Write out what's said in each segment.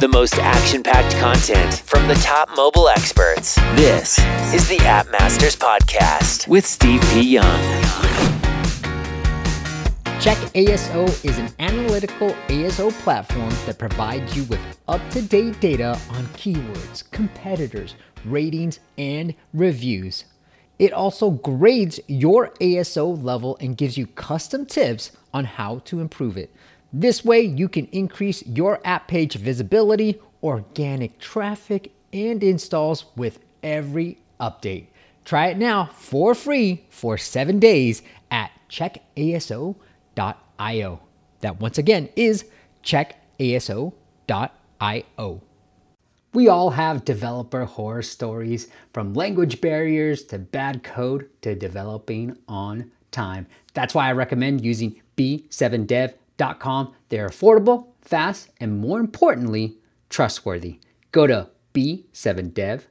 The most action packed content from the top mobile experts. This is the App Masters Podcast with Steve P. Young. Check ASO is an analytical ASO platform that provides you with up to date data on keywords, competitors, ratings, and reviews. It also grades your ASO level and gives you custom tips on how to improve it. This way, you can increase your app page visibility, organic traffic, and installs with every update. Try it now for free for seven days at checkaso.io. That once again is checkaso.io. We all have developer horror stories from language barriers to bad code to developing on time. That's why I recommend using b7dev.com. They're affordable, fast, and more importantly, trustworthy. Go to b7dev.com.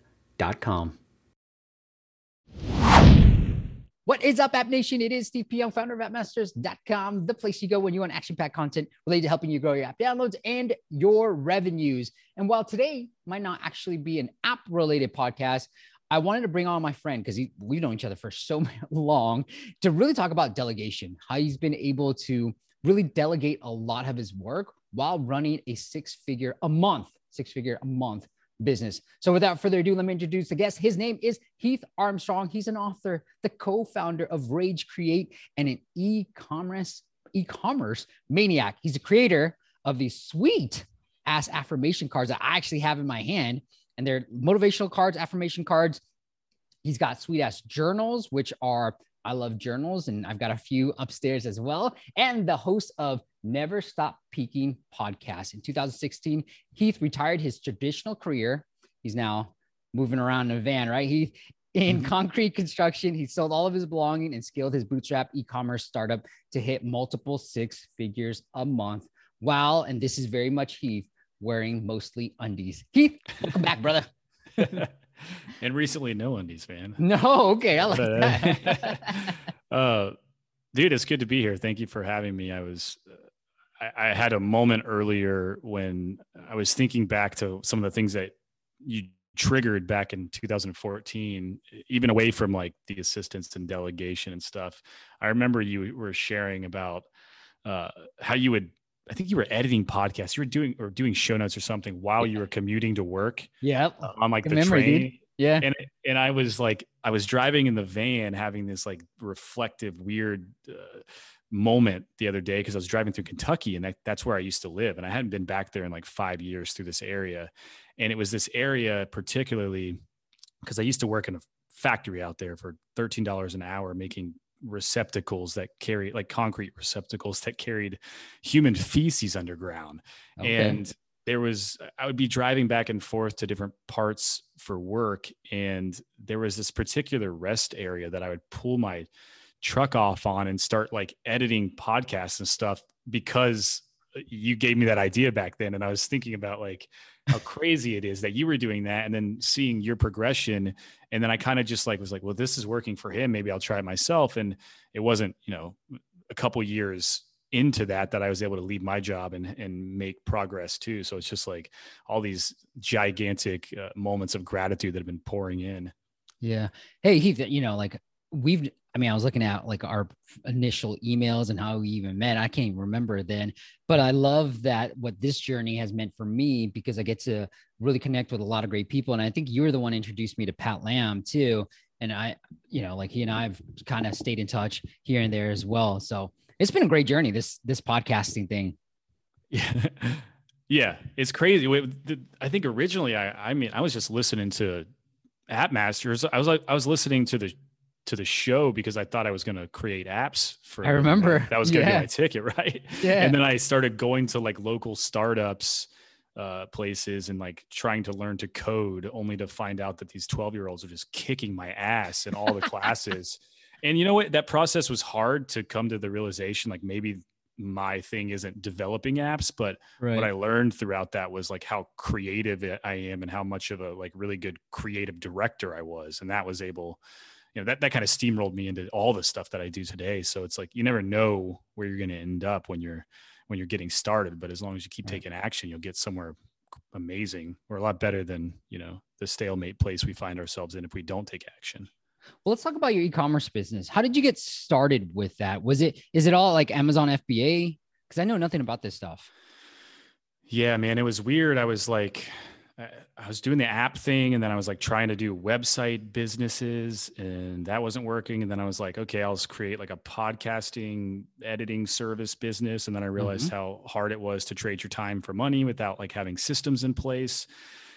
What is up, App Nation? It is Steve P. Founder of AppMasters.com, the place you go when you want action packed content related to helping you grow your app downloads and your revenues. And while today might not actually be an app related podcast, I wanted to bring on my friend because we've known each other for so long to really talk about delegation, how he's been able to really delegate a lot of his work while running a six figure a month, six figure a month business. So without further ado, let me introduce the guest. His name is Heath Armstrong. He's an author, the co-founder of Rage Create and an e-commerce e-commerce maniac. He's the creator of these sweet ass affirmation cards that I actually have in my hand and they're motivational cards, affirmation cards. He's got sweet ass journals which are I love journals and I've got a few upstairs as well. And the host of Never Stop Peaking podcast. In 2016, Heath retired his traditional career. He's now moving around in a van, right? He in mm-hmm. concrete construction, he sold all of his belonging and scaled his bootstrap e-commerce startup to hit multiple six figures a month. While, and this is very much Heath, wearing mostly undies. Heath, welcome back, brother. and recently no undies, man. No, okay, I like but, uh, that. uh, dude, it's good to be here. Thank you for having me. I was, I, I, had a moment earlier when I was thinking back to some of the things that you triggered back in 2014, even away from like the assistance and delegation and stuff. I remember you were sharing about uh, how you would I think you were editing podcasts. You were doing or doing show notes or something while you were commuting to work. Yeah, on like Good the memory, train. Dude. Yeah, and and I was like, I was driving in the van, having this like reflective, weird uh, moment the other day because I was driving through Kentucky, and that, that's where I used to live, and I hadn't been back there in like five years through this area, and it was this area particularly because I used to work in a factory out there for thirteen dollars an hour making receptacles that carry like concrete receptacles that carried human feces underground okay. and there was i would be driving back and forth to different parts for work and there was this particular rest area that i would pull my truck off on and start like editing podcasts and stuff because uh, you gave me that idea back then and i was thinking about like how crazy it is that you were doing that and then seeing your progression. And then i kind of just like was like well this is working for him. Maybe i'll try it myself. And it wasn't you know a couple years into that that i was able to leave my job and and make progress too. So it's just like all these gigantic uh, moments of gratitude that have been pouring in. Yeah. Hey heath you know like we've I mean, I was looking at like our initial emails and how we even met. I can't even remember then, but I love that what this journey has meant for me because I get to really connect with a lot of great people. And I think you were the one introduced me to Pat Lamb too. And I, you know, like he and I've kind of stayed in touch here and there as well. So it's been a great journey, this, this podcasting thing. Yeah. Yeah. It's crazy. I think originally I, I mean, I was just listening to App Masters. I was like, I was listening to the to the show because I thought I was going to create apps for. I remember that, that was going to yeah. be my ticket, right? Yeah. And then I started going to like local startups uh, places and like trying to learn to code, only to find out that these twelve year olds are just kicking my ass in all the classes. and you know what? That process was hard to come to the realization, like maybe my thing isn't developing apps but right. what i learned throughout that was like how creative i am and how much of a like really good creative director i was and that was able you know that that kind of steamrolled me into all the stuff that I do today. So it's like you never know where you're going to end up when you're when you're getting started, but as long as you keep taking action, you'll get somewhere amazing or a lot better than you know the stalemate place we find ourselves in if we don't take action. Well let's talk about your e-commerce business. How did you get started with that? Was it is it all like amazon fba because i know nothing about this stuff. Yeah man it was weird. I was like I was doing the app thing and then I was like trying to do website businesses and that wasn't working. And then I was like, okay, I'll just create like a podcasting editing service business. And then I realized mm-hmm. how hard it was to trade your time for money without like having systems in place.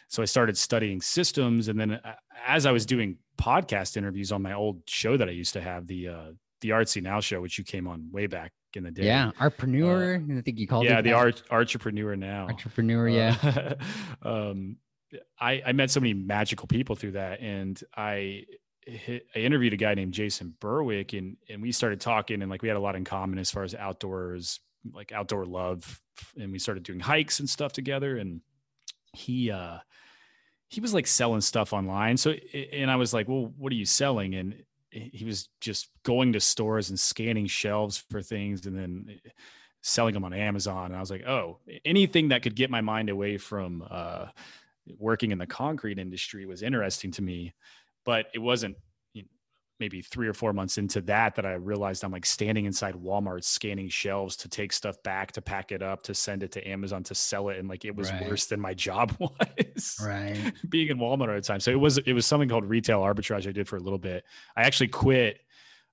So I started studying systems. And then uh, as I was doing podcast interviews on my old show that I used to have, the, uh, the Artsy Now show, which you came on way back in the day. Yeah, entrepreneur. Uh, I think you called yeah, it. Yeah, the art entrepreneur now. Entrepreneur, yeah. Uh, um, I, I met so many magical people through that, and I hit, I interviewed a guy named Jason Berwick, and and we started talking, and like we had a lot in common as far as outdoors, like outdoor love, and we started doing hikes and stuff together, and he uh he was like selling stuff online so and i was like well what are you selling and he was just going to stores and scanning shelves for things and then eh, selling them on Amazon. And I was like, oh, anything that could get my mind away from uh, working in the concrete industry was interesting to me. But it wasn't maybe three or four months into that that I realized I'm like standing inside Walmart scanning shelves to take stuff back, to pack it up, to send it to Amazon to sell it. And like it was right. worse than my job was. Right. Being in Walmart all the time. So it was it was something called retail arbitrage I did for a little bit. I actually quit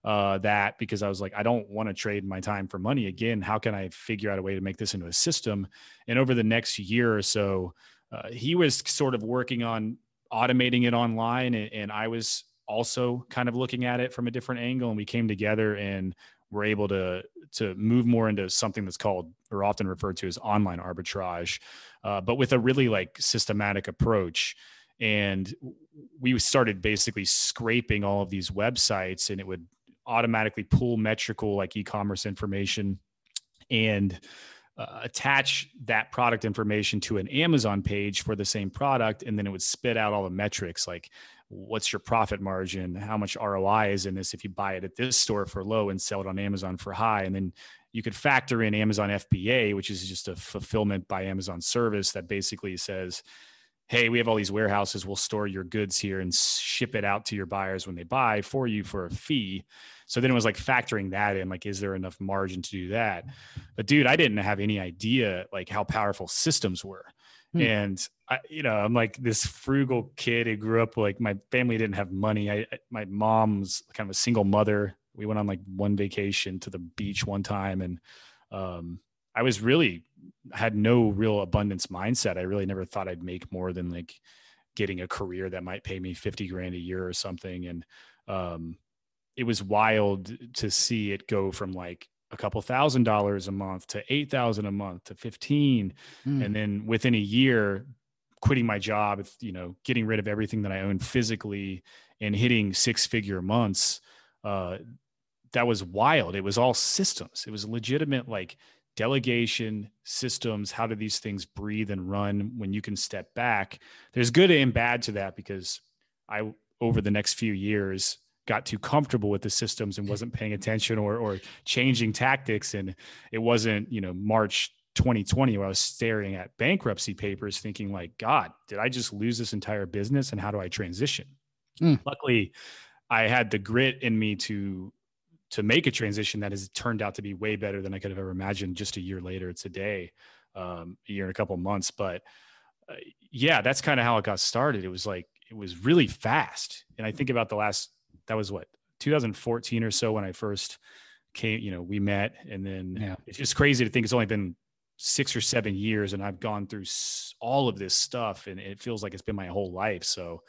uh, that because I was like, I don't want to trade my time for money again. How can I figure out a way to make this into a system? And over the next year or so, uh, he was sort of working on automating it online, and, and I was also kind of looking at it from a different angle and we came together and were able to to move more into something that's called or often referred to as online arbitrage uh, but with a really like systematic approach. And we started basically scraping all of these websites and it would automatically pull metrical like e-commerce information and uh, attach that product information to an Amazon page for the same product, and then it would spit out all the metrics like what's your profit margin, how much ROI is in this if you buy it at this store for low and sell it on Amazon for high, and then you could factor in Amazon FBA, which is just a fulfillment by Amazon service that basically says, hey, we have all these warehouses, we'll store your goods here and ship it out to your buyers when they buy for you for a fee. So then it was like factoring that in, like, is there enough margin to do that? But dude, I didn't have any idea like how powerful systems were. Hmm. And I, you know, I'm like this frugal kid who grew up like my family didn't have money. I, my mom's kind of a single mother. We went on like one vacation to the beach one time and um, I was really had no real abundance mindset. I really never thought I'd make more than like getting a career that might pay me 50 grand a year or something. And um, it was wild to see it go from like a couple thousand dollars a month to 8,000 a month to 15. Mm. And then within a year, quitting my job, you know, getting rid of everything that I owned physically and hitting six figure months. Uh, that was wild. It was all systems. It was legitimate, like delegation systems how do these things breathe and run when you can step back there's good and bad to that because i over the next few years got too comfortable with the systems and wasn't paying attention or or changing tactics and it wasn't you know march 2020 where i was staring at bankruptcy papers thinking like god did i just lose this entire business and how do i transition mm. luckily i had the grit in me to to make a transition that has turned out to be way better than I could have ever imagined just a year later today, um, a year and a couple months. But uh, yeah, that's kind of how it got started. It was like, it was really fast. And I think about the last, that was what, 2014 or so when I first came, you know, we met. And then yeah. it's just crazy to think it's only been six or seven years and I've gone through all of this stuff and it feels like it's been my whole life. So,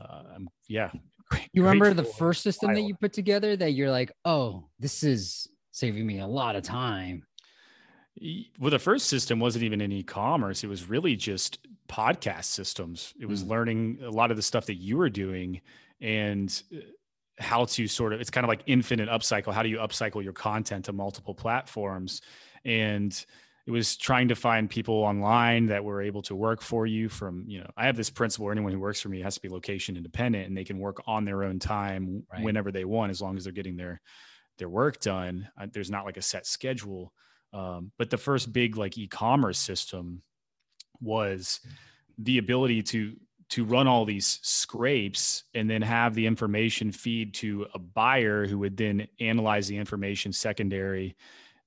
uh, I'm, yeah, you remember the first system that you put together that you're like, oh, this is saving me a lot of time. Well, the first system wasn't even in e-commerce. It was really just podcast systems. It was mm. learning a lot of the stuff that you were doing and uh, how to sort of it's kind of like infinite upcycle. How do you upcycle your content to multiple platforms? And it was trying to find people online that were able to work for you from you know i have this principle anyone who works for me has to be location independent and they can work on their own time right. whenever they want as long as they're getting their their work done uh, there's not like a set schedule um, but the first big like e-commerce system was the ability to to run all these scrapes and then have the information feed to a buyer who would then analyze the information secondary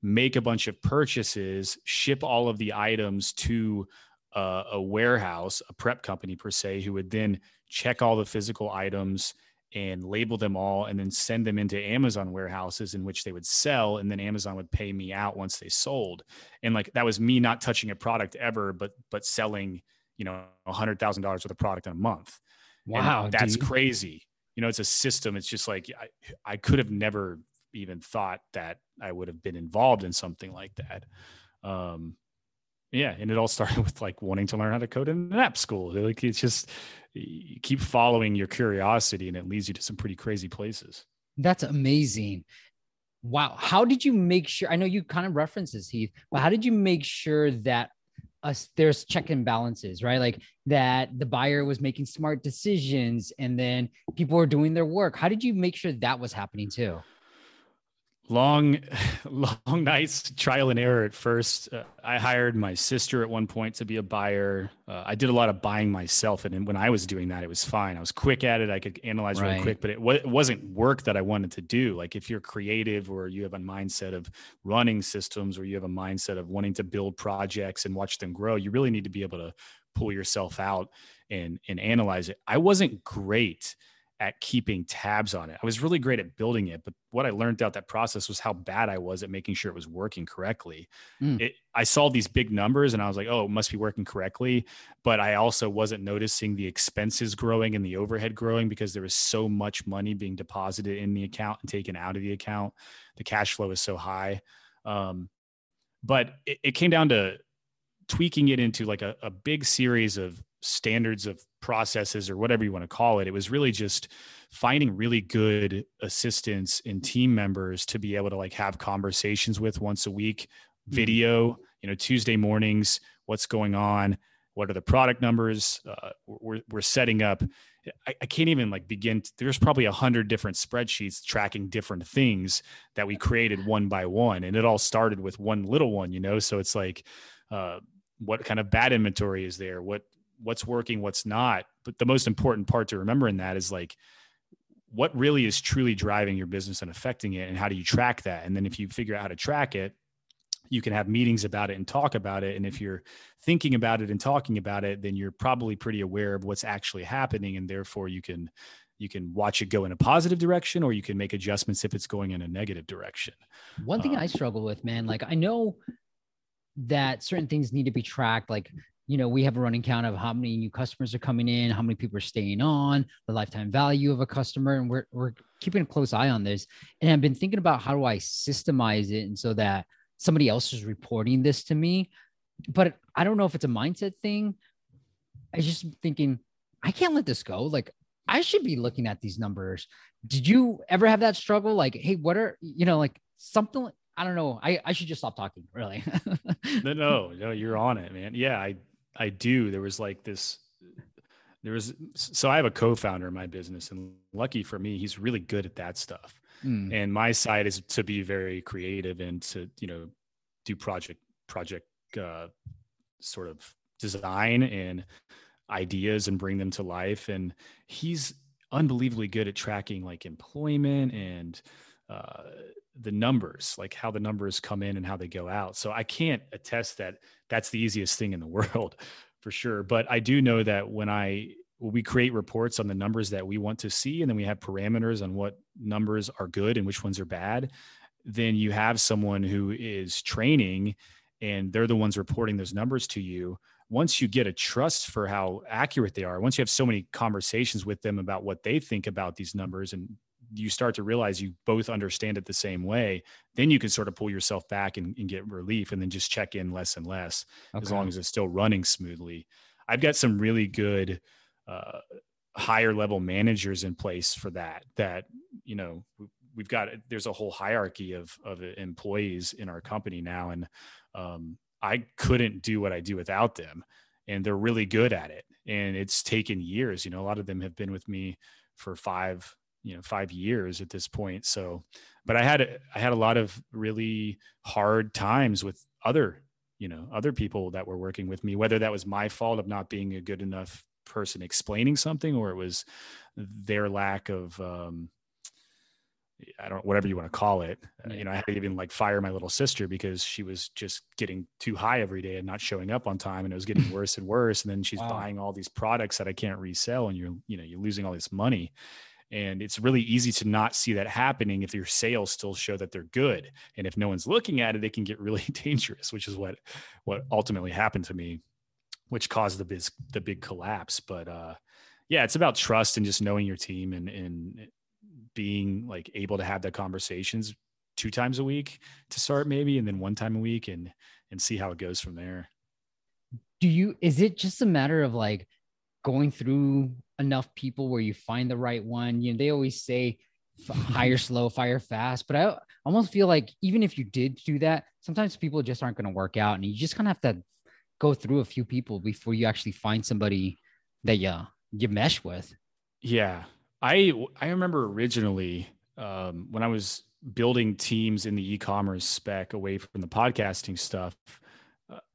make a bunch of purchases ship all of the items to a, a warehouse a prep company per se who would then check all the physical items and label them all and then send them into Amazon warehouses in which they would sell and then Amazon would pay me out once they sold. And like that was me not touching a product ever but but selling, you know, a $100,000 worth of product in a month. Wow, and that's dude. crazy. You know, it's a system. It's just like I, I could have never even thought that I would have been involved in something like that. Um yeah, and it all started with like wanting to learn how to code in an app school. Like it's just you keep following your curiosity and it leads you to some pretty crazy places. That's amazing. Wow. How did you make sure? I know you kind of referenced this, Heath, but how did you make sure that us there's check and balances, right? Like that the buyer was making smart decisions and then people were doing their work. How did you make sure that was happening too? Long long nights trial and error. At first uh, i hired my sister at one point to be a buyer. Uh, i did a lot of buying myself and when i was doing that it was fine. I was quick at it. I could analyze really quick but it, wa- it wasn't work that i wanted to do. Like if you're creative or you have a mindset of running systems or you have a mindset of wanting to build projects and watch them grow you really need to be able to pull yourself out and and analyze it. I wasn't great at keeping tabs on it. I was really great at building it, but what I learned out that process was how bad I was at making sure it was working correctly. Mm. It, I saw these big numbers and I was like, oh, it must be working correctly. But I also wasn't noticing the expenses growing and the overhead growing because there was so much money being deposited in the account and taken out of the account. The cash flow is so high. Um, but it, it came down to tweaking it into like a, a big series of standards of processes or whatever you want to call it. It was really just finding really good assistants and team members to be able to like have conversations with once a week, Mhm. video, you know, Tuesday mornings, what's going on, what are the product numbers, uh, we're, we're setting up. I, I can't even like begin. To, there's probably a hundred different spreadsheets tracking different things that we created one by one. And it all started with one little one, you know? So it's like, uh, what kind of bad inventory is there? What, what's working, what's not. But the most important part to remember in that is like what really is truly driving your business and affecting it and how do you track that? And then if you figure out how to track it, you can have meetings about it and talk about it. And if you're thinking about it and talking about it, then you're probably pretty aware of what's actually happening. And therefore you can you can watch it go in a positive direction or you can make adjustments if it's going in a negative direction. One thing Um, I struggle with, man, like I know that certain things need to be tracked. Like, you know, we have a running count of how many new customers are coming in, how many people are staying on, the lifetime value of a customer, and we're we're keeping a close eye on this. And I've been thinking about how do I systemize it, and so that somebody else is reporting this to me. But I don't know if it's a mindset thing. I just thinking I can't let this go. Like I should be looking at these numbers. Did you ever have that struggle? Like, hey, what are you know, like something? I don't know. I I should just stop talking. Really. no, no, no, you're on it, man. Yeah, I I do. There was like this there was so I have a co-founder in my business and lucky for me, he's really good at that stuff. Hmm. And my side is to be very creative and to, you know, do project project uh sort of design and ideas and bring them to life and he's unbelievably good at tracking like employment and uh, the numbers, like how the numbers come in and how they go out. So I can't attest that that's the easiest thing in the world for sure. But I do know that when I when we create reports on the numbers that we want to see, and then we have parameters on what numbers are good and which ones are bad, then you have someone who is training and they're the ones reporting those numbers to you once you get a trust for how accurate they are, once you have so many conversations with them about what they think about these numbers and you start to realize you both understand it the same way, then you can sort of pull yourself back and, and get relief and then just check in less and less as long as it's still running smoothly. I've got some really good uh, higher level managers in place for that, that, you know, we- we've got, there's a whole hierarchy of, of employees in our company now. And um, I couldn't do what I do without them. And they're really good at it. And it's taken years. You know, a lot of them have been with me for five, you know, five years at this point. So, but I had, i had a lot of really hard times with other you know other people that were working with me whether that was my fault of not being a good enough person explaining something or it was their lack of um, I don't whatever you want to call it. Uh, you know, I had to even like fire my little sister because she was just getting too high every day and not showing up on time, and it was getting worse and worse. And then she's wow. buying all these products that I can't resell, and you're you know you're losing all this money. And it's really easy to not see that happening if your sales still show that they're good. And if no one's looking at it, it can get really dangerous, which is what what ultimately happened to me, which caused the big the big collapse. But uh, yeah, it's about trust and just knowing your team and and being like able to have the conversations two times a week to start maybe and then one time a week and and see how it goes from there do you is it just a matter of like going through enough people where you find the right one you know they always say hire slow fire fast but i almost feel like even if you did do that sometimes people just aren't going to work out and you just kind of have to go through a few people before you actually find somebody that you you mesh with yeah I I remember originally um, when I was building teams in the e-commerce spec away from the podcasting stuff.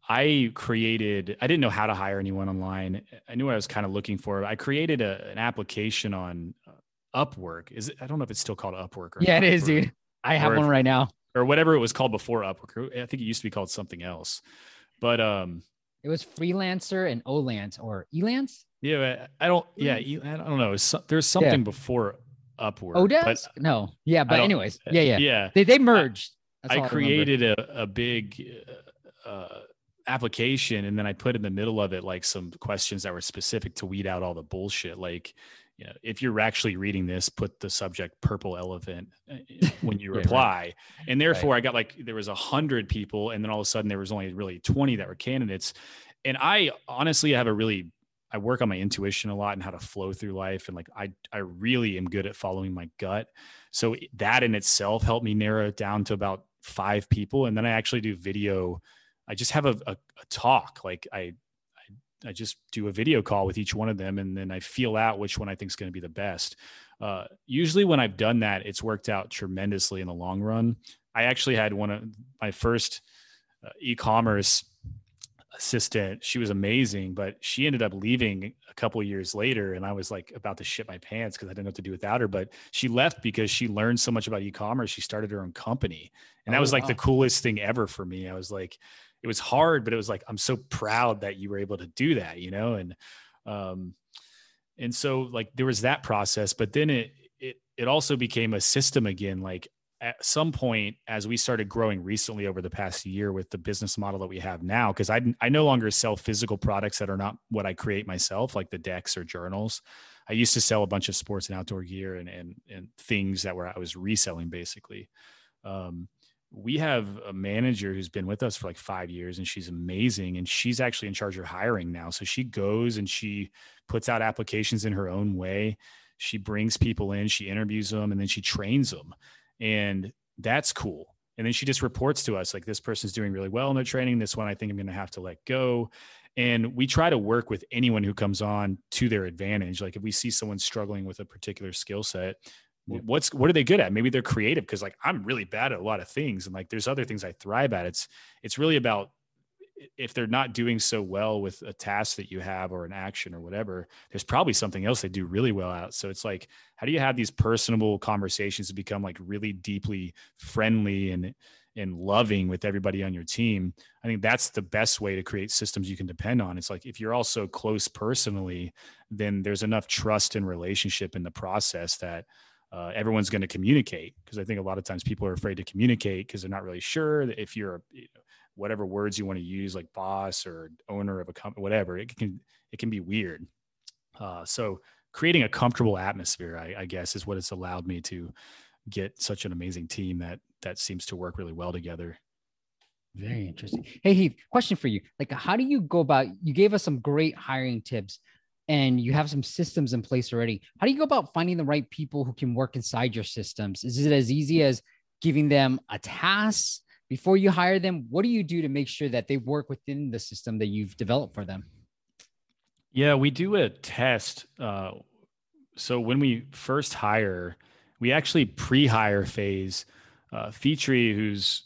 Uh, I created. I didn't know how to hire anyone online. I knew what I was kind of looking for. I created a, an application on uh, Upwork. Is it, I don't know if it's still called Upwork. Or yeah, it is, dude. I have one right now. Or whatever it was called before Upwork. I think it used to be called something else. But um, it was freelancer and Olance or Elance. Yeah, I don't. Yeah, mm. I don't know. There's something yeah. before Upwork. Odesk? no. Yeah, but anyways, yeah, yeah, yeah. They they merged. I, I created a a big uh, application, and then I put in the middle of it like some questions that were specific to weed out all the bullshit. Like, you know, if you're actually reading this, put the subject "purple elephant" uh, when you reply. right. And therefore, right. I got like there was a hundred people, and then all of a sudden there was only really twenty that were candidates. And I honestly have a really I work on my intuition a lot and how to flow through life. And like, I, I really am good at following my gut. So that in itself helped me narrow it down to about five people. And then I actually do video. I just have a, a, a talk. Like I, I, I, just do a video call with each one of them. And then I feel out which one I think is going to be the best. Uh, usually when I've done that, it's worked out tremendously in the long run. I actually had one of my first uh, e-commerce assistant. She was amazing, but she ended up leaving a couple years later. And I was like about to shit my pants because I didn't know what to do without her. But she left because she learned so much about e commerce. She started her own company. And that oh, was like wow. the coolest thing ever for me. I was like, it was hard, but it was like, I'm so proud that you were able to do that, you know? And, um, and so like there was that process, but then it, it, it also became a system again. Like at some point as we started growing recently over the past year with the business model that we have now because I, I no longer sell physical products that are not what i create myself like the decks or journals i used to sell a bunch of sports and outdoor gear and and, and things that were i was reselling basically um, we have a manager who's been with us for like five years and she's amazing and she's actually in charge of hiring now. So she goes and she puts out applications in her own way. She brings people in she interviews them and then she trains them and that's cool. And then she just reports to us like this person's doing really well in their training. This one i think i'm going to have to let go. And we try to work with anyone who comes on to their advantage. Like if we see someone struggling with a particular skill set what's what are they good at maybe they're creative because like i'm really bad at a lot of things and like there's other things i thrive at it's it's really about if they're not doing so well with a task that you have or an action or whatever, there's probably something else they do really well at. So it's like, how do you have these personable conversations to become like really deeply friendly and and loving with everybody on your team? I think that's the best way to create systems you can depend on. It's like if you're also close personally, then there's enough trust and relationship in the process that uh, everyone's going to communicate because I think a lot of times people are afraid to communicate because they're not really sure if you're you know, whatever words you want to use, like boss or owner of a company, whatever. It can it can be weird. Uh, so creating a comfortable atmosphere, I, I guess, is what it's allowed me to get such an amazing team that that seems to work really well together. Very interesting. Hey Heath, question for you. Like, how do you go about? You gave us some great hiring tips, and you have some systems in place already. How do you go about finding the right people who can work inside your systems? Is it as easy as giving them a task before you hire them, what do you do to make sure that they work within the system that you've developed for them? Yeah, we do a test. Uh, so when we first hire, we actually pre-hire phase. Uh, who's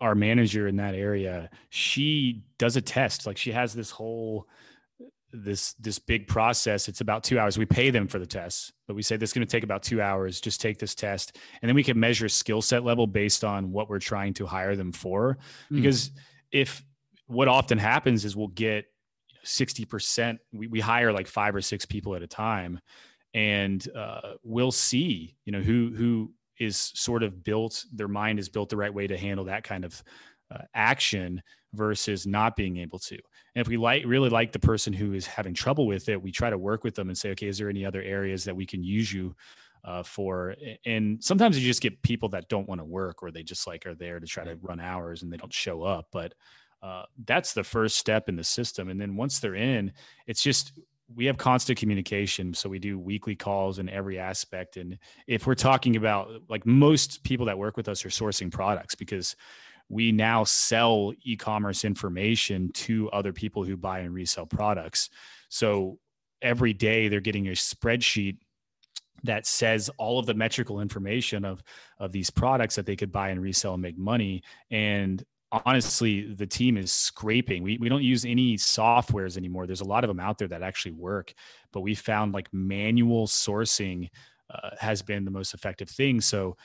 our manager in that area, she does a test. Like she has this whole this this big process. It's about two hours. We pay them for the tests, but we say this is going to take about two hours. Just take this test, and then we can measure skill set level based on what we're trying to hire them for. Mm. Because if what often happens is we'll get 60%, we, we hire like five or six people at a time, and uh, we'll see, you know, who who is sort of built, their mind is built the right way to handle that kind of uh, action versus not being able to. And if we like really like the person who is having trouble with it, we try to work with them and say, okay, is there any other areas that we can use you uh, for? And sometimes you just get people that don't want to work or they just like are there to try to run hours and they don't show up. But uh, that's the first step in the system. And then once they're in, it's just we have constant communication so we do weekly calls in every aspect and if we're talking about like most people that work with us are sourcing products because we now sell e-commerce information to other people who buy and resell products. So every day they're getting a spreadsheet that says all of the metrical information of of these products that they could buy and resell and make money and honestly the team is scraping. We, we don't use any softwares anymore. There's a lot of them out there that actually work but we found like manual sourcing uh, has been the most effective thing. So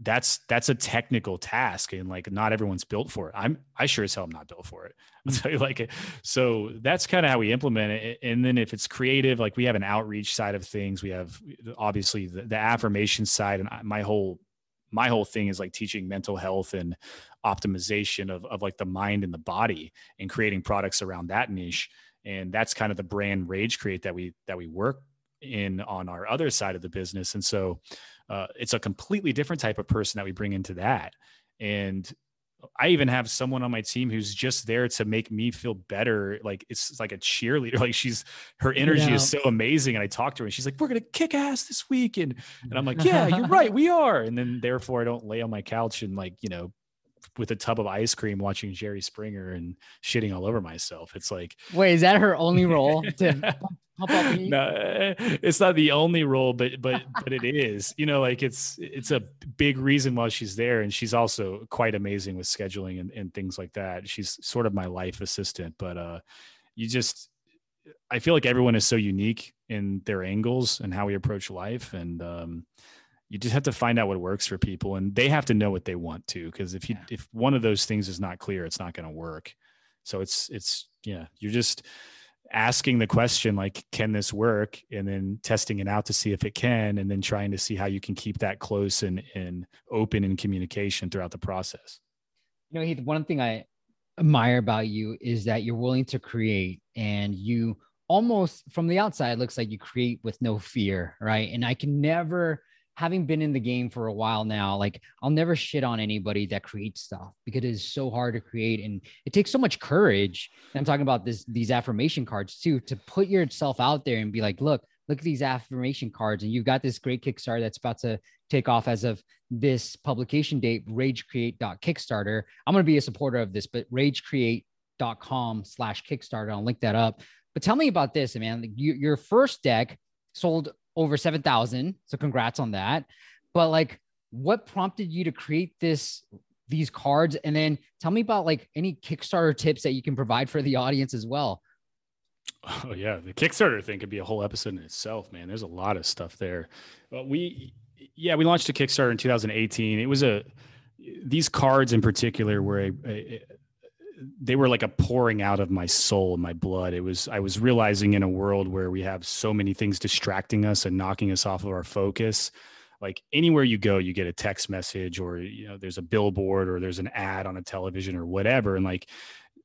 that's that's a technical task and like not everyone's built for it. I'm i sure as hell i'm not built for it. I'll tell you like so that's kind of how we implement it. And then if it's creative like we have an outreach side of things. We have obviously the, the affirmation side and my whole my whole thing is like teaching mental health and optimization of, of like the mind and the body and creating products around that niche and that's kind of the brand rage create that we that we work in on our other side of the business and so uh, it's a completely different type of person that we bring into that. And I even have someone on my team who's just there to make me feel better. Like it's like a cheerleader. Like she's her energy yeah. is so amazing. And I talk to her and she's like, We're gonna kick ass this week. And and I'm like, Yeah, you're right, we are. And then therefore I don't lay on my couch and like, you know, with a tub of ice cream watching Jerry Springer and shitting all over myself. It's like Wait, is that her only role to no, it's not the only role, but but but it is. You know, like it's it's a big reason why she's there, and she's also quite amazing with scheduling and, and things like that. She's sort of my life assistant, but uh, you just I feel like everyone is so unique in their angles and how we approach life, and um, you just have to find out what works for people, and they have to know what they want to. Because if you yeah. if one of those things is not clear, it's not going to work. So it's it's yeah, you're just asking the question like can this work and then testing it out to see if it can and then trying to see how you can keep that close and, and open in communication throughout the process you know Heath, one thing i admire about you is that you're willing to create and you almost from the outside looks like you create with no fear right and i can never having been in the game for a while now, like I'll never shit on anybody that creates stuff because it is so hard to create and it takes so much courage. And I'm talking about this these affirmation cards too, to put yourself out there and be like, look, look at these affirmation cards, and you've got this great Kickstarter that's about to take off as of this publication date, ragecreate.kickstarter. I'm gonna be a supporter of this, but ragecreate.com slash Kickstarter. I'll link that up. But tell me about this, man. You, your first deck sold over 7,000. So congrats on that. But like, what prompted you to create this, these cards? And then tell me about like any Kickstarter tips that you can provide for the audience as well. Oh yeah, the Kickstarter thing could be a whole episode in itself, man. There's a lot of stuff there. But we, yeah, we launched a Kickstarter in 2018. It was a these cards in particular were a, a, they were like a pouring out of my soul and my blood. It was I was realizing in a world where we have so many things distracting us and knocking us off of our focus. Like anywhere you go, you get a text message or you know there's a billboard or there's an ad on a television or whatever and like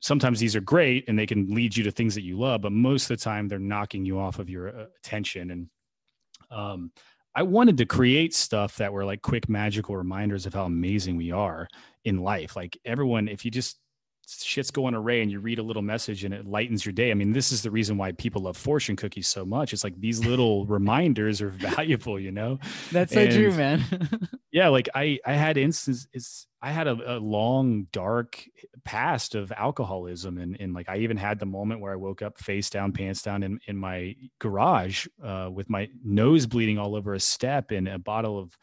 sometimes these are great and they can lead you to things that you love, but most of the time they're knocking you off of your uh, attention and um I wanted to create stuff that were like quick magical reminders of how amazing we are in life. Like everyone, if you just shit's going array and you read a little message and it lightens your day. I mean, this is the reason why people love fortune cookies so much. It's like these little reminders are valuable, you know? That's so true, man. yeah. Like I, I had instances, I had a, a, long, dark past of alcoholism. And, and like, I even had the moment where I woke up face down, pants down in, in my garage uh, with my nose bleeding all over a step and a bottle of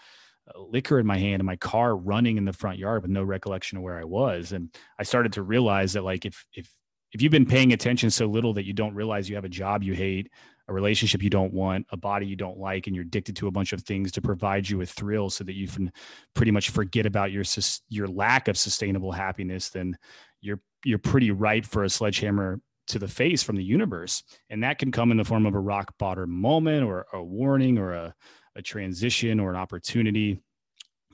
liquor in my hand and my car running in the front yard with no recollection of where I was. And I started to realize that like if if if you've been paying attention so little that you don't realize you have a job you hate, a relationship you don't want, a body you don't like, and you're addicted to a bunch of things to provide you with thrill so that you can pretty much forget about your your lack of sustainable happiness, then you're you're pretty ripe for a sledgehammer to the face from the universe. And that can come in the form of a rock bottom moment or a warning or a, a transition or an opportunity.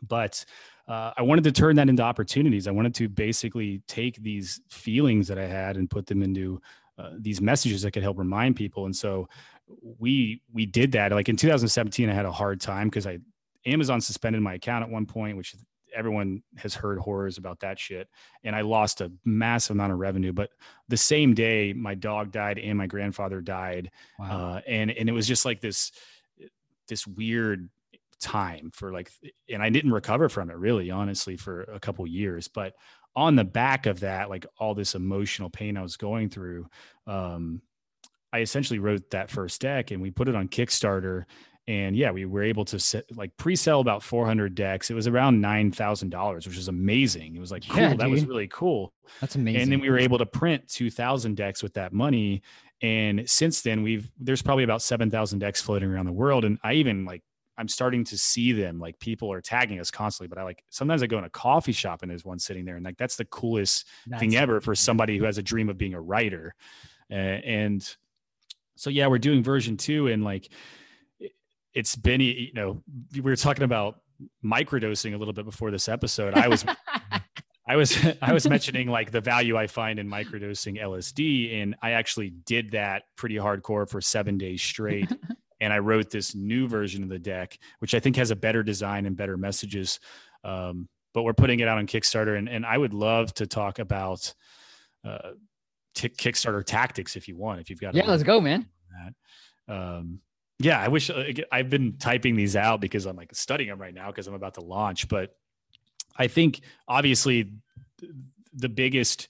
But uh, I wanted to turn that into opportunities. I wanted to basically take these feelings that I had and put them into uh, these messages that could help remind people. And so we we did that. Like in 2017, I had a hard time because I Amazon suspended my account at one point, which everyone has heard horrors about that shit. And I lost a massive amount of revenue. But the same day, my dog died and my grandfather died, wow. uh, and and it was just like this this weird time for like and I didn't recover from it really honestly for a couple years but on the back of that like all this emotional pain I was going through um I essentially wrote that first deck and we put it on Kickstarter and yeah we were able to set, like pre-sell about 400 decks. It was around $9000 which is amazing. It was like cool yeah, that was really cool. That's amazing and then we were able to print 2000 decks with that money and since then we've there's probably about 7000 decks floating around the world and i even like I'm starting to see them like people are tagging us constantly, but I like sometimes I go in a coffee shop and there's one sitting there and like that's the coolest that's thing ever for somebody who has a dream of being a writer. Uh, and so yeah, we're doing version 2 and like it's been you know we were talking about microdosing a little bit before this episode. I was I was I was mentioning like the value I find in microdosing LSD and I actually did that pretty hardcore for 7 days straight and I wrote this new version of the deck, which I think has a better design and better messages. Um, but we're putting it out on Kickstarter, and, and I would love to talk about uh, t- Kickstarter tactics if you want. If you've got yeah, let's go, man. Um, yeah, I wish uh, I've been typing these out because I'm like studying them right now because I'm about to launch. But I think obviously the biggest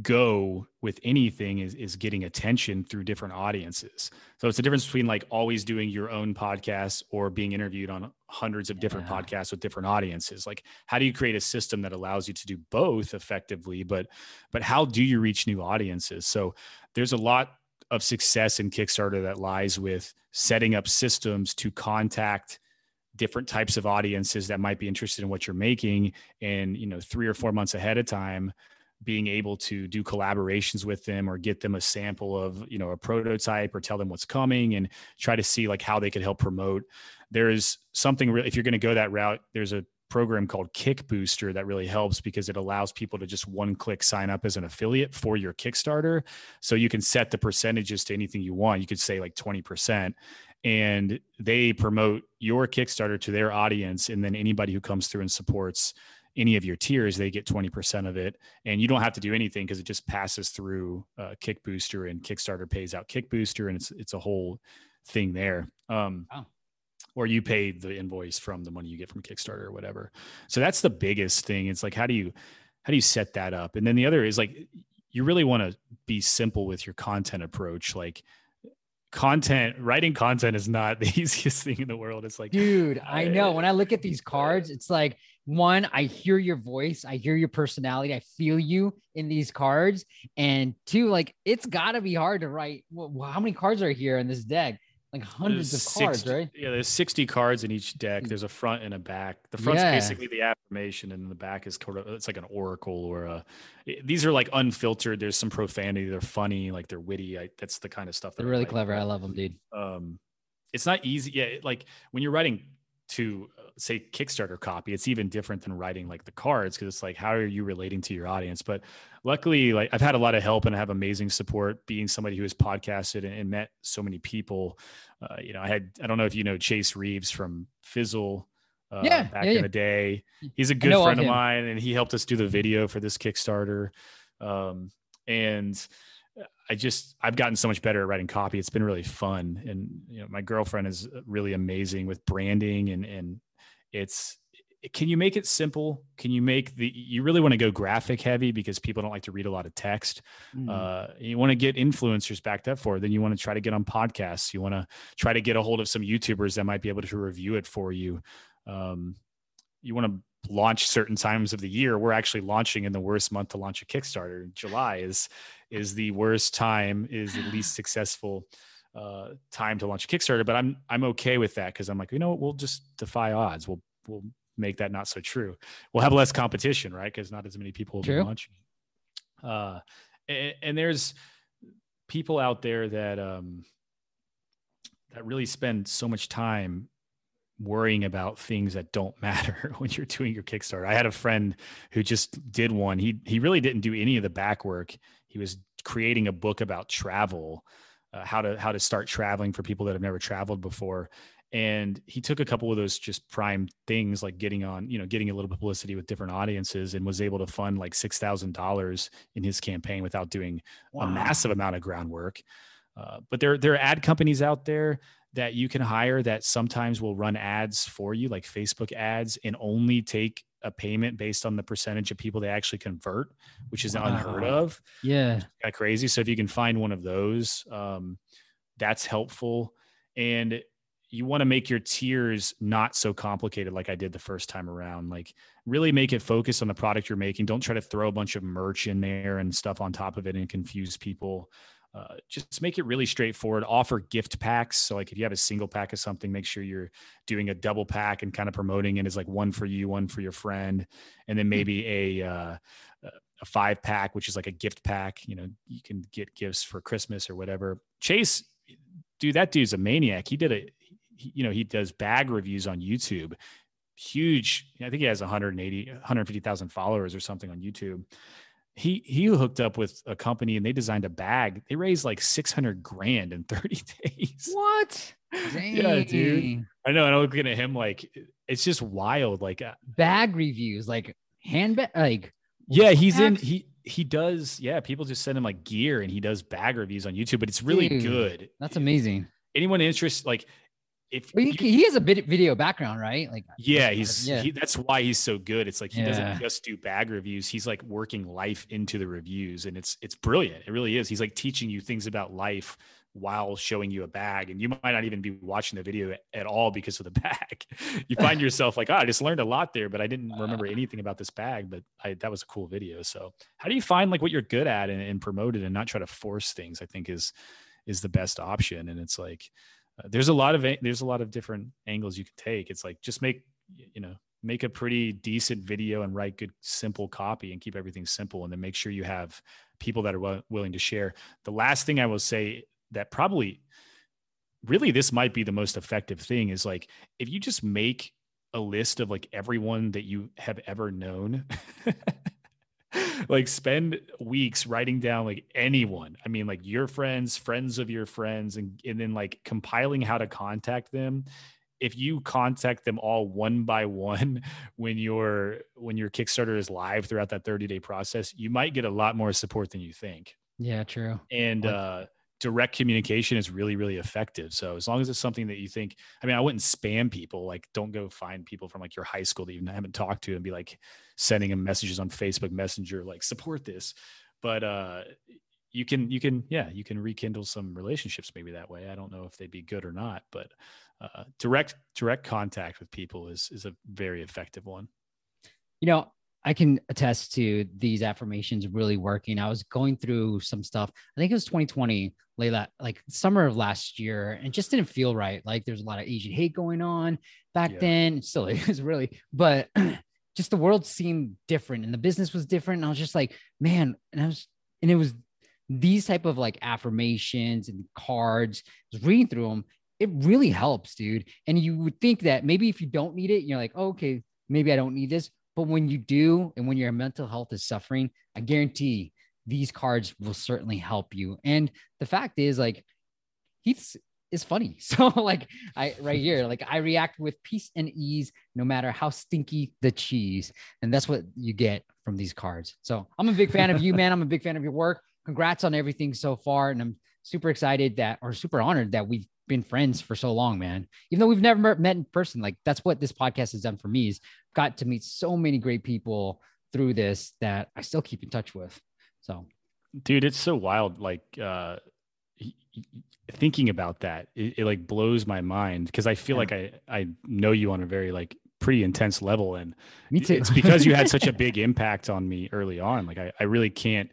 go with anything is is getting attention through different audiences. So it's a difference between like always doing your own podcast or being interviewed on hundreds of different yeah. podcasts with different audiences. Like how do you create a system that allows you to do both effectively, but but how do you reach new audiences? So there's a lot of success in Kickstarter that lies with setting up systems to contact different types of audiences that might be interested in what you're making and you know 3 or 4 months ahead of time being able to do collaborations with them or get them a sample of you know a prototype or tell them what's coming and try to see like how they could help promote. There is something really if you're going to go that route there's a program called Kickbooster that really helps because it allows people to just one click sign up as an affiliate for your kickstarter. So you can set the percentages to anything you want. You could say like 20% and they promote your kickstarter to their audience and then anybody who comes through and supports any of your tiers, they get 20% of it. And you don't have to do anything because it just passes through uh, Kickbooster and Kickstarter pays out Kickbooster and it's it's a whole thing there. Um. Or you pay the invoice from the money you get from Kickstarter or whatever. So that's the biggest thing. It's like how do you how do you set that up? And then the other is like you really want to be simple with your content approach. Like content writing content is not the easiest thing in the world it's like dude i know when i look at these cards it's like one, I hear your voice, I hear your personality, I feel you in these cards. And two, like it's got to be hard to write. Well, how many cards are here in this deck? Like hundreds there's of 60, cards, right? Yeah, there's 60 cards in each deck. There's a front and a back. The front's yeah. basically the affirmation, and the back is kind of it's like an oracle or a. These are like unfiltered. There's some profanity. They're funny, like they're witty. I, that's the kind of stuff. That they're really clever. I love them, dude. Um, it's not easy. Yeah, like when you're writing to say Kickstarter copy, it's even different than writing like the cards because it's like how are you relating to your audience? But luckily, like I've had a lot of help and I have amazing support. Being somebody who has podcasted and, and met so many people, uh, you know, I had I don't know if you know Chase Reeves from Fizzle. Uh, yeah, back yeah, in yeah. the day, he's a good friend of, of mine, and he helped us do the video for this Kickstarter. Um, and I just I've gotten so much better at writing copy. It's been really fun, and you know my girlfriend is really amazing with branding, and and it's can you make it simple? Can you make the you really want to go graphic heavy because people don't like to read a lot of text. Mm. Uh, you want to get influencers backed up for it. Then you want to try to get on podcasts. You want to try to get a hold of some YouTubers that might be able to review it for you. um, you want to launch certain times of the year. We're actually launching in the worst month to launch a Kickstarter. July is is the worst time, is the least successful uh, time to launch a Kickstarter. But I'm I'm okay with that because I'm like, you know what, we'll just defy odds. We'll we'll make that not so true. We'll have less competition, right? Because not as many people will True. be launching. Uh, and, and there's people out there that um, that really spend so much time worrying about things that don't matter when you're doing your Kickstarter. I had a friend who just did one. He he really didn't do any of the back work. He was creating a book about travel, uh, how to how to start traveling for people that have never traveled before. And he took a couple of those just prime things like getting on, you know, getting a little publicity with different audiences and was able to fund like six thousand dollars in his campaign without doing a massive amount of groundwork. Uh, but there there are ad companies out there that you can hire that sometimes will run ads for you, like Facebook ads, and only take a payment based on the percentage of people they actually convert, which is unheard of. Yeah. Kind of crazy. So if you can find one of those, um, that's helpful. And you want to make your tiers not so complicated like I did the first time around. Like really make it focus on the product you're making. Don't try to throw a bunch of merch in there and stuff on top of it and confuse people. Uh, just make it really straightforward. Offer gift packs. So, like, if you have a single pack of something, make sure you're doing a double pack and kind of promoting it as like one for you, one for your friend, and then maybe a uh, a five pack, which is like a gift pack. You know, you can get gifts for Christmas or whatever. Chase, dude, that dude's a maniac. He did a, he, you know, he does bag reviews on YouTube. Huge. I think he has 180, 150,000 followers or something on YouTube he he hooked up with a company and they designed a bag. They raised like six hundred grand in thirty days. What? Yeah, dude. I know. And I'm looking at him like it's just wild. Like, uh, Bag reviews, like handbag, like yeah, he's in. He he does. Yeah, people just send him like gear and he does bag reviews on YouTube. But it's really Dude, good. that's amazing. Anyone interested? Like, if he, he has a bit video background, right? Like Yeah, that's- he's yeah. He, that's why he's so good. It's like he Yeah. doesn't just do bag reviews. He's like working life into the reviews, and it's it's brilliant. It really is. He's like teaching you things about life while showing you a bag, and you might not even be watching the video at all because of the bag. You find yourself like, oh, I just learned a lot there, but I didn't remember anything about this bag. But I, that was a cool video. So, how do you find like what you're good at and, and promote it and not try to force things? I think is is the best option. And it's like there's a lot of there's a lot of different angles you can take. It's like just make you know make a pretty decent video and write good simple copy and keep everything simple and then make sure you have people that are wi- willing to share. The last thing I will say that probably really this might be the most effective thing is like if you just make a list of like everyone that you have ever known like spend weeks writing down like anyone. I mean like your friends friends of your friends and, and then like compiling how to contact them. If you contact them all one by one when your when your kickstarter is live throughout that 30 day process you might get a lot more support than you think. Yeah, true. and uh, direct communication is really really effective. So as long as it's something that you think i mean i wouldn't spam people like don't go find people from like your high school that you haven't talked to and be like sending them messages on facebook messenger like support this. But uh you can you can yeah you can rekindle some relationships maybe that way. I don't know if they'd be good or not but uh, direct direct contact with people is is a very effective one. You know, I can attest to these affirmations really working. I was going through some stuff. I think it was 2020, Layla, like summer of last year, and just didn't feel right. Like there's a lot of Asian hate going on back Yeah. then. It still is really, but just the world seemed different and the business was different. And I was just like, man, and I was, and it was these type of like affirmations and cards. I was reading through them. It really helps, dude. And you would think that maybe if you don't need it, you're like, oh, okay, maybe I don't need this. But when you do, and when your mental health is suffering, I guarantee these cards will certainly help you. And the fact is, like, Heath's is funny. So, like, I right here, like, I react with peace and ease, no matter how stinky the cheese. And that's what you get from these cards. So, I'm a big fan of you, man. I'm a big fan of your work. Congrats on everything so far. And I'm super excited that, or super honored that we've been friends for so long, man. Even though we've never met in person, like, that's what this podcast has done for me is got to meet so many great people through this that I still keep in touch with. So dude it's so wild like uh thinking about that it, it like blows my mind because i feel Yeah. like i i know you on a very like pretty intense level. And Me too. it's because you had such a big impact on me early on. Like I, I really can't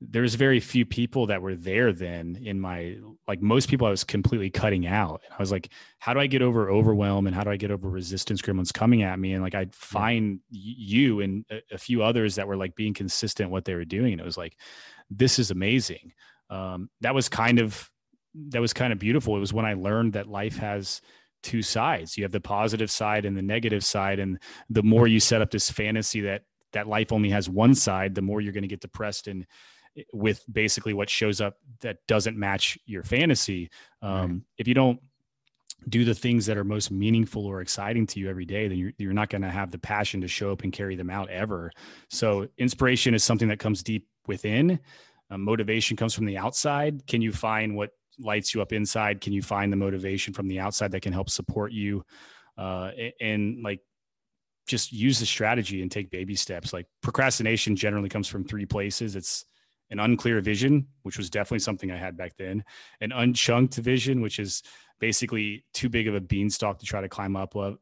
there's very few people that were there then in my like most people I was completely cutting out. I was like, how do I get over overwhelm and how do I get over resistance gremlins coming at me? And like I'd find you and a, few others that were like being consistent what they were doing. And it was like, this is amazing. Um, that was kind of that was kind of beautiful. It was when I learned that life has two sides. You have the positive side and the negative side. And the more you set up this fantasy that that life only has one side, the more you're going to get depressed and with basically what shows up that doesn't match your fantasy. Um, right. If you don't do the things that are most meaningful or exciting to you every day, then you're, you're not going to have the passion to show up and carry them out ever. So, inspiration is something that comes deep within. Uh, motivation comes from the outside. Can you find what lights you up inside? Can you find the motivation from the outside that can help support you? Uh, and, and like just use the strategy and take baby steps. Like procrastination generally comes from three places. It's an unclear vision, which was definitely something I had back then, an unchunked vision, which is basically too big of a beanstalk to try to climb up of,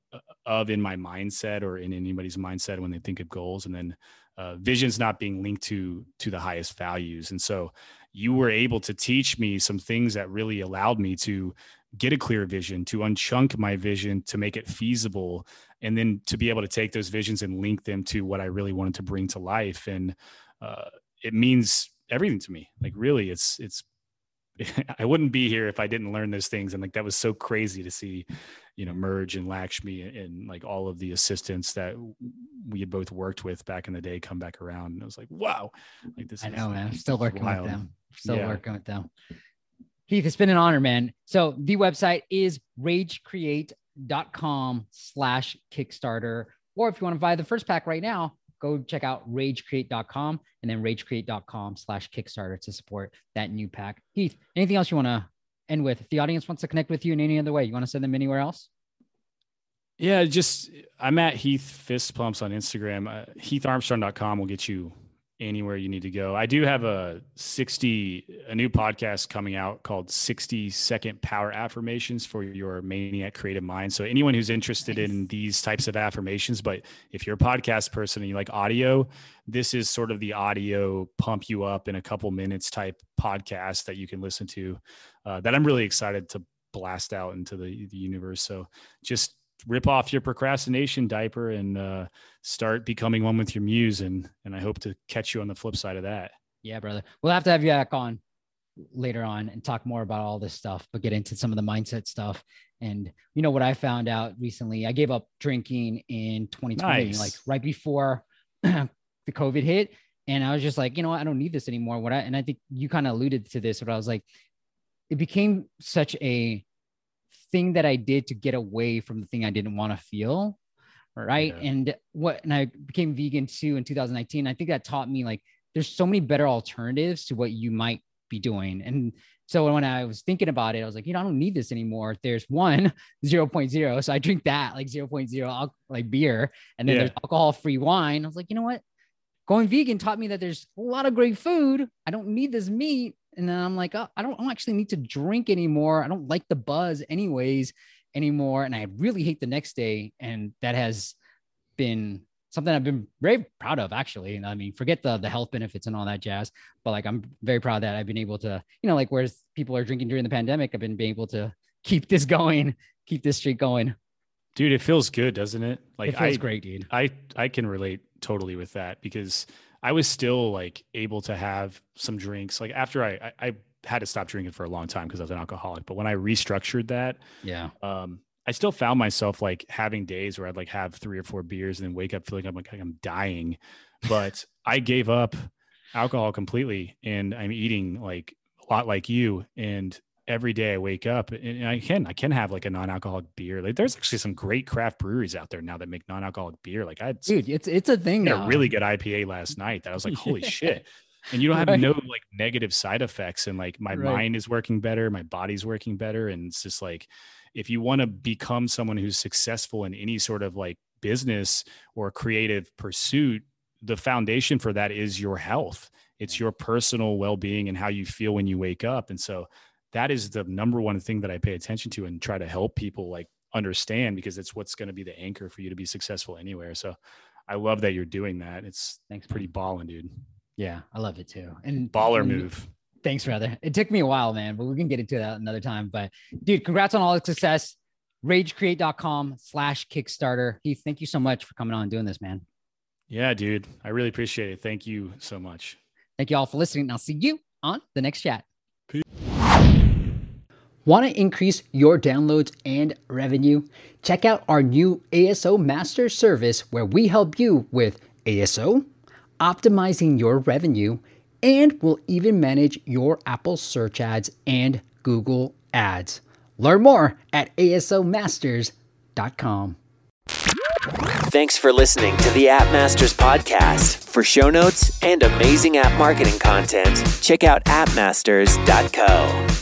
of in my mindset or in anybody's mindset when they think of goals, and then uh, visions not being linked to to the highest values. And so you were able to teach me some things that really allowed me to get a clear vision, to unchunk my vision, to make it feasible, and then to be able to take those visions and link them to what I really wanted to bring to life. And uh, it means everything to me. Like really, it's it's. I wouldn't be here if I didn't learn those things, and like that was so crazy to see, you know, Merge and Lakshmi and, and like all of the assistants that we had both worked with back in the day come back around, and I was like, wow, like this. I know, man. I'm still working wild. with them. Still yeah. working with them. Heath, it's been an honor, man. So the website is ragecreate.com slash Kickstarter. Or if you want to buy the first pack right now, go check out ragecreate.com and then ragecreate.com slash Kickstarter to support that new pack. Heath, anything else you want to end with? If the audience wants to connect with you in any other way, you want to send them anywhere else? Yeah, just I'm at Heath Fist Pumps on Instagram. Uh, HeathArmstrong.com will get you anywhere you need to go. I do have a 60 a new podcast coming out called 60 second power affirmations for your maniac creative mind. So anyone who's interested nice. in these types of affirmations, but if you're a podcast person and you like audio, this is sort of the audio pump you up in a couple minutes type podcast that you can listen to uh, that I'm really excited to blast out into the, the universe. So just rip off your procrastination diaper and uh, start becoming one with your muse. And and I hope to catch you on the flip side of that. Yeah, brother. We'll have to have you back on later on and talk more about all this stuff, but get into some of the mindset stuff. And you know what I found out recently? I gave up drinking in 2020, nice. like right before the COVID hit. And I was just like, you know what? I don't need this anymore. What I and I think you kind of alluded to this, but I was like, it became such a thing that I did to get away from the thing I didn't want to feel. Right. Yeah. And what, and I became vegan too in 2019. I think that taught me like there's so many better alternatives to what you might be doing. And so when I was thinking about it, I was like, you know, I don't need this anymore. There's one 0.0. So I drink that like 0.0 like beer. And then yeah. there's alcohol free wine. I was like, you know what? Going vegan taught me that there's a lot of great food. I don't need this meat. And then I'm like, oh, I don't, I don't actually need to drink anymore. I don't like the buzz anyways anymore. And I really hate the next day. And that has been something I've been very proud of actually. And I mean, forget the the health benefits and all that jazz, but like I'm very proud that I've been able to, you know, like whereas people are drinking during the pandemic, I've been able to keep this going, keep this streak going. Dude, it feels good, doesn't it? Like it feels I, great, dude. I I can relate totally with that because I was still like able to have some drinks. Like after I, I, I had to stop drinking for a long time because I was an alcoholic. But when I restructured that, yeah, um, I still found myself like having days where I'd like have three or four beers and then wake up feeling like I'm, like I'm dying. But I gave up alcohol completely and I'm eating like a lot like you. And every day I wake up and I can I can have like a non-alcoholic beer. Like there's actually some great craft breweries out there now that make non-alcoholic beer. Like I had dude, it's it's a thing. A really good IPA last night that I was like, holy shit. And you don't have right. no like negative side effects. And like my right. mind is working better, my body's working better. And it's just like if you want to become someone who's successful in any sort of like business or creative pursuit, the foundation for that is your health. It's your personal well-being and how you feel when you wake up. And so that is the number one thing that I pay attention to and try to help people like understand because it's what's going to be the anchor for you to be successful anywhere. So I love that you're doing that. It's Thanks, pretty man. balling, dude. Yeah, I love it too. And Baller and- move. Thanks, brother. It took me a while, man, but we can get into that another time. But dude, congrats on all the success. Ragecreate.com slash Kickstarter. Heath, thank you so much for coming on and doing this, man. Yeah, dude. I really appreciate it. Thank you so much. Thank you all for listening. And I'll see you on the next chat. Want to increase your downloads and revenue? Check out our new ASO Master Service where we help you with ASO, optimizing your revenue, and we'll even manage your Apple search ads and Google ads. Learn more at asomasters.com. Thanks for listening to the App Masters podcast. For show notes and amazing app marketing content, check out appmasters.co.